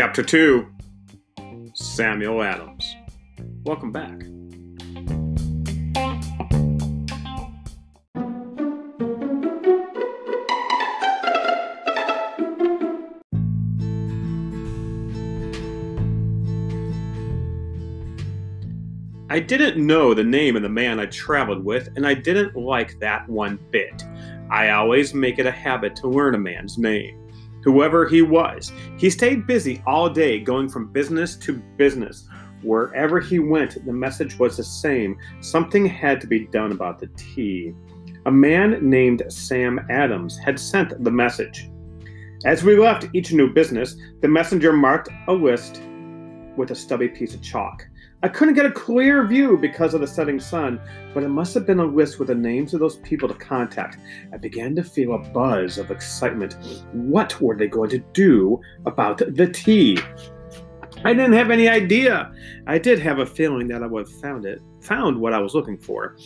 Chapter 2 Samuel Adams. Welcome back. I didn't know the name of the man I traveled with, and I didn't like that one bit. I always make it a habit to learn a man's name. Whoever he was, he stayed busy all day going from business to business. Wherever he went, the message was the same something had to be done about the tea. A man named Sam Adams had sent the message. As we left each new business, the messenger marked a list with a stubby piece of chalk. I couldn't get a clear view because of the setting sun, but it must have been a list with the names of those people to contact. I began to feel a buzz of excitement. What were they going to do about the tea? I didn't have any idea. I did have a feeling that I would have found it, found what I was looking for.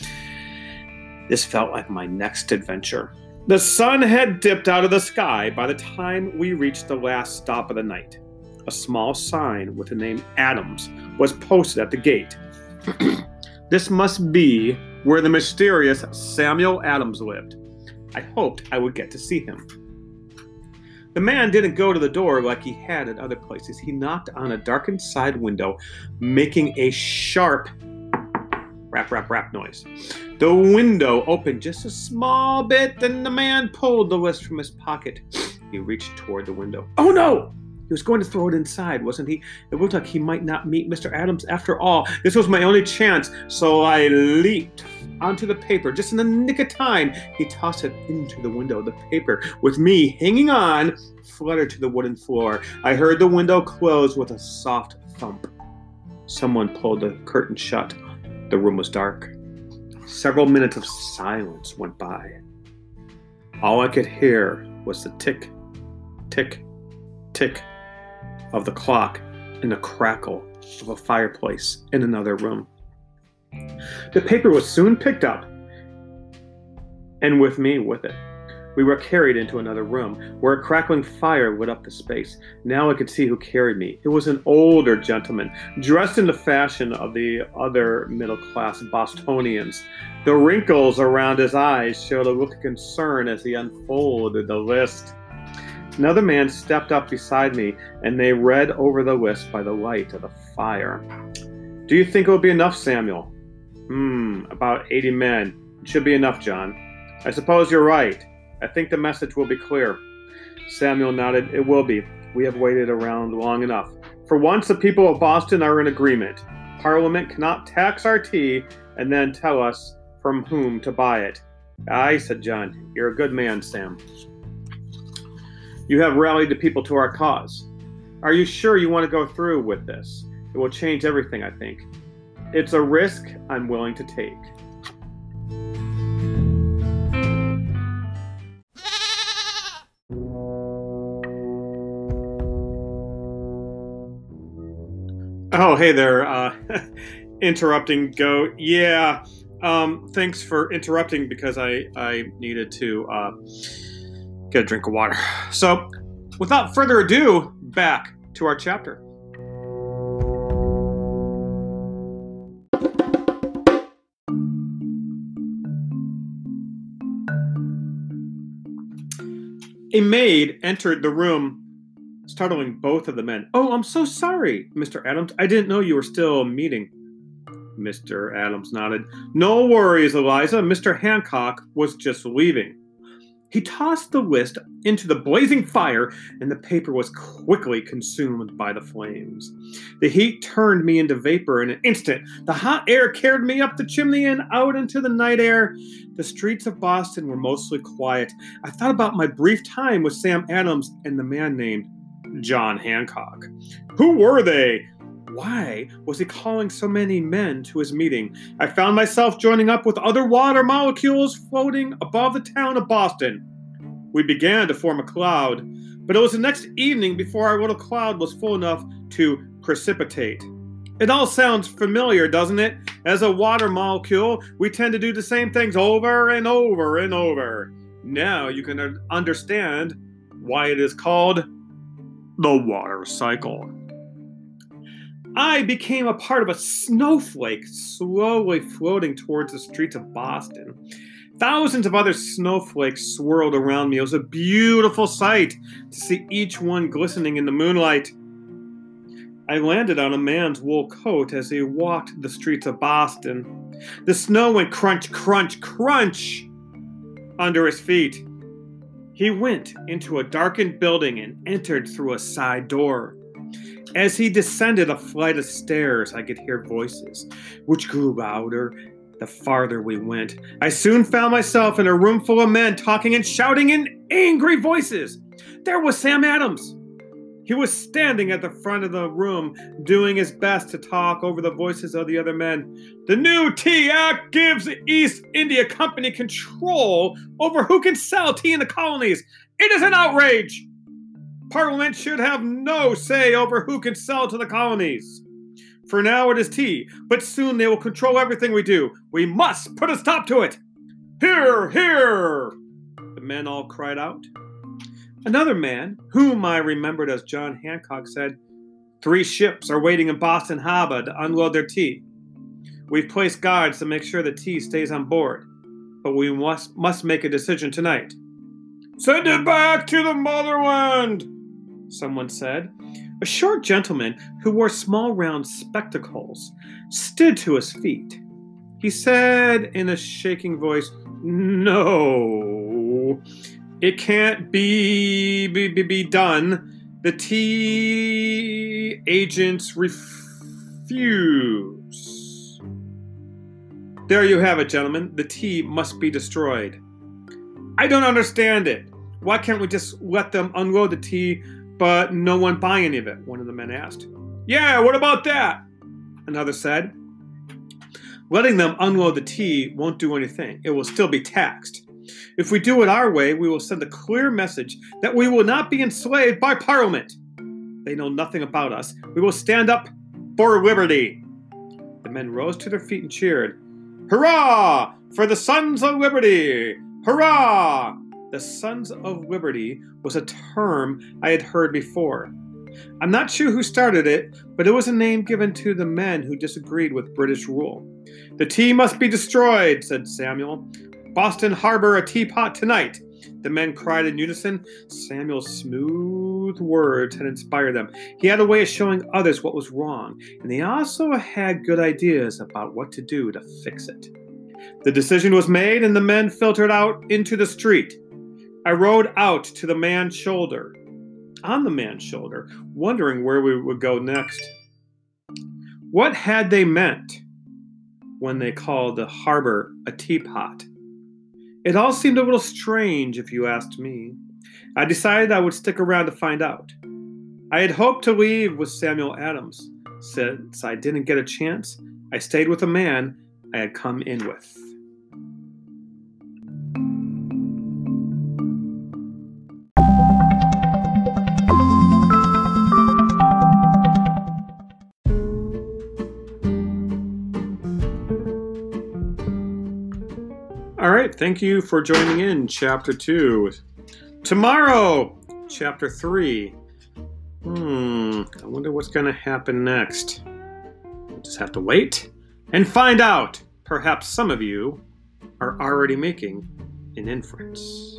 This felt like my next adventure. The sun had dipped out of the sky by the time we reached the last stop of the night a small sign with the name Adams was posted at the gate. this must be where the mysterious Samuel Adams lived. I hoped I would get to see him. The man didn't go to the door like he had at other places. He knocked on a darkened side window, making a sharp rap, rap, rap noise. The window opened just a small bit, then the man pulled the list from his pocket. He reached toward the window. Oh no! Was going to throw it inside, wasn't he? It looked like he might not meet Mr. Adams after all. This was my only chance, so I leaped onto the paper. Just in the nick of time, he tossed it into the window. The paper, with me hanging on, fluttered to the wooden floor. I heard the window close with a soft thump. Someone pulled the curtain shut. The room was dark. Several minutes of silence went by. All I could hear was the tick, tick, tick of the clock and the crackle of a fireplace in another room. The paper was soon picked up, and with me with it. We were carried into another room where a crackling fire lit up the space. Now I could see who carried me. It was an older gentleman, dressed in the fashion of the other middle class Bostonians. The wrinkles around his eyes showed a look of concern as he unfolded the list. Another man stepped up beside me, and they read over the list by the light of the fire. Do you think it will be enough, Samuel? Hmm, about 80 men. It should be enough, John. I suppose you're right. I think the message will be clear. Samuel nodded. It will be. We have waited around long enough. For once, the people of Boston are in agreement. Parliament cannot tax our tea and then tell us from whom to buy it. Aye, said John. You're a good man, Sam. You have rallied the people to our cause. Are you sure you want to go through with this? It will change everything, I think. It's a risk I'm willing to take. Oh, hey there. Uh, interrupting. Go. Yeah. Um, thanks for interrupting because I I needed to. Uh, get a drink of water. So, without further ado, back to our chapter. A maid entered the room, startling both of the men. Oh, I'm so sorry, Mr. Adams. I didn't know you were still meeting. Mr. Adams nodded. No worries, Eliza. Mr. Hancock was just leaving. He tossed the list into the blazing fire, and the paper was quickly consumed by the flames. The heat turned me into vapor in an instant. The hot air carried me up the chimney and out into the night air. The streets of Boston were mostly quiet. I thought about my brief time with Sam Adams and the man named John Hancock. Who were they? Why was he calling so many men to his meeting? I found myself joining up with other water molecules floating above the town of Boston. We began to form a cloud, but it was the next evening before our little cloud was full enough to precipitate. It all sounds familiar, doesn't it? As a water molecule, we tend to do the same things over and over and over. Now you can understand why it is called the water cycle. I became a part of a snowflake slowly floating towards the streets of Boston. Thousands of other snowflakes swirled around me. It was a beautiful sight to see each one glistening in the moonlight. I landed on a man's wool coat as he walked the streets of Boston. The snow went crunch, crunch, crunch under his feet. He went into a darkened building and entered through a side door. As he descended a flight of stairs, I could hear voices, which grew louder the farther we went. I soon found myself in a room full of men talking and shouting in angry voices. There was Sam Adams. He was standing at the front of the room, doing his best to talk over the voices of the other men. The new Tea Act gives the East India Company control over who can sell tea in the colonies. It is an outrage. Parliament should have no say over who can sell to the colonies. For now, it is tea, but soon they will control everything we do. We must put a stop to it. Hear, hear! The men all cried out. Another man, whom I remembered as John Hancock, said, Three ships are waiting in Boston Harbor to unload their tea. We've placed guards to make sure the tea stays on board, but we must, must make a decision tonight. Send it back to the motherland, someone said. A short gentleman who wore small round spectacles stood to his feet. He said in a shaking voice, No. It can't be be, be, done. The tea agents refuse. There you have it, gentlemen. The tea must be destroyed. I don't understand it. Why can't we just let them unload the tea, but no one buy any of it? One of the men asked. Yeah, what about that? Another said. Letting them unload the tea won't do anything. It will still be taxed. If we do it our way, we will send a clear message that we will not be enslaved by Parliament. They know nothing about us. We will stand up for liberty. The men rose to their feet and cheered. Hurrah for the Sons of Liberty! Hurrah! The Sons of Liberty was a term I had heard before. I'm not sure who started it, but it was a name given to the men who disagreed with British rule. The tea must be destroyed, said Samuel. Boston Harbor a teapot tonight. The men cried in unison. Samuel's smooth words had inspired them. He had a way of showing others what was wrong, and he also had good ideas about what to do to fix it. The decision was made, and the men filtered out into the street. I rode out to the man's shoulder, on the man's shoulder, wondering where we would go next. What had they meant when they called the harbor a teapot? It all seemed a little strange, if you asked me. I decided I would stick around to find out. I had hoped to leave with Samuel Adams. Since I didn't get a chance, I stayed with a man I had come in with. Thank you for joining in chapter two. Tomorrow, chapter three. Hmm, I wonder what's going to happen next. We'll just have to wait and find out. Perhaps some of you are already making an inference.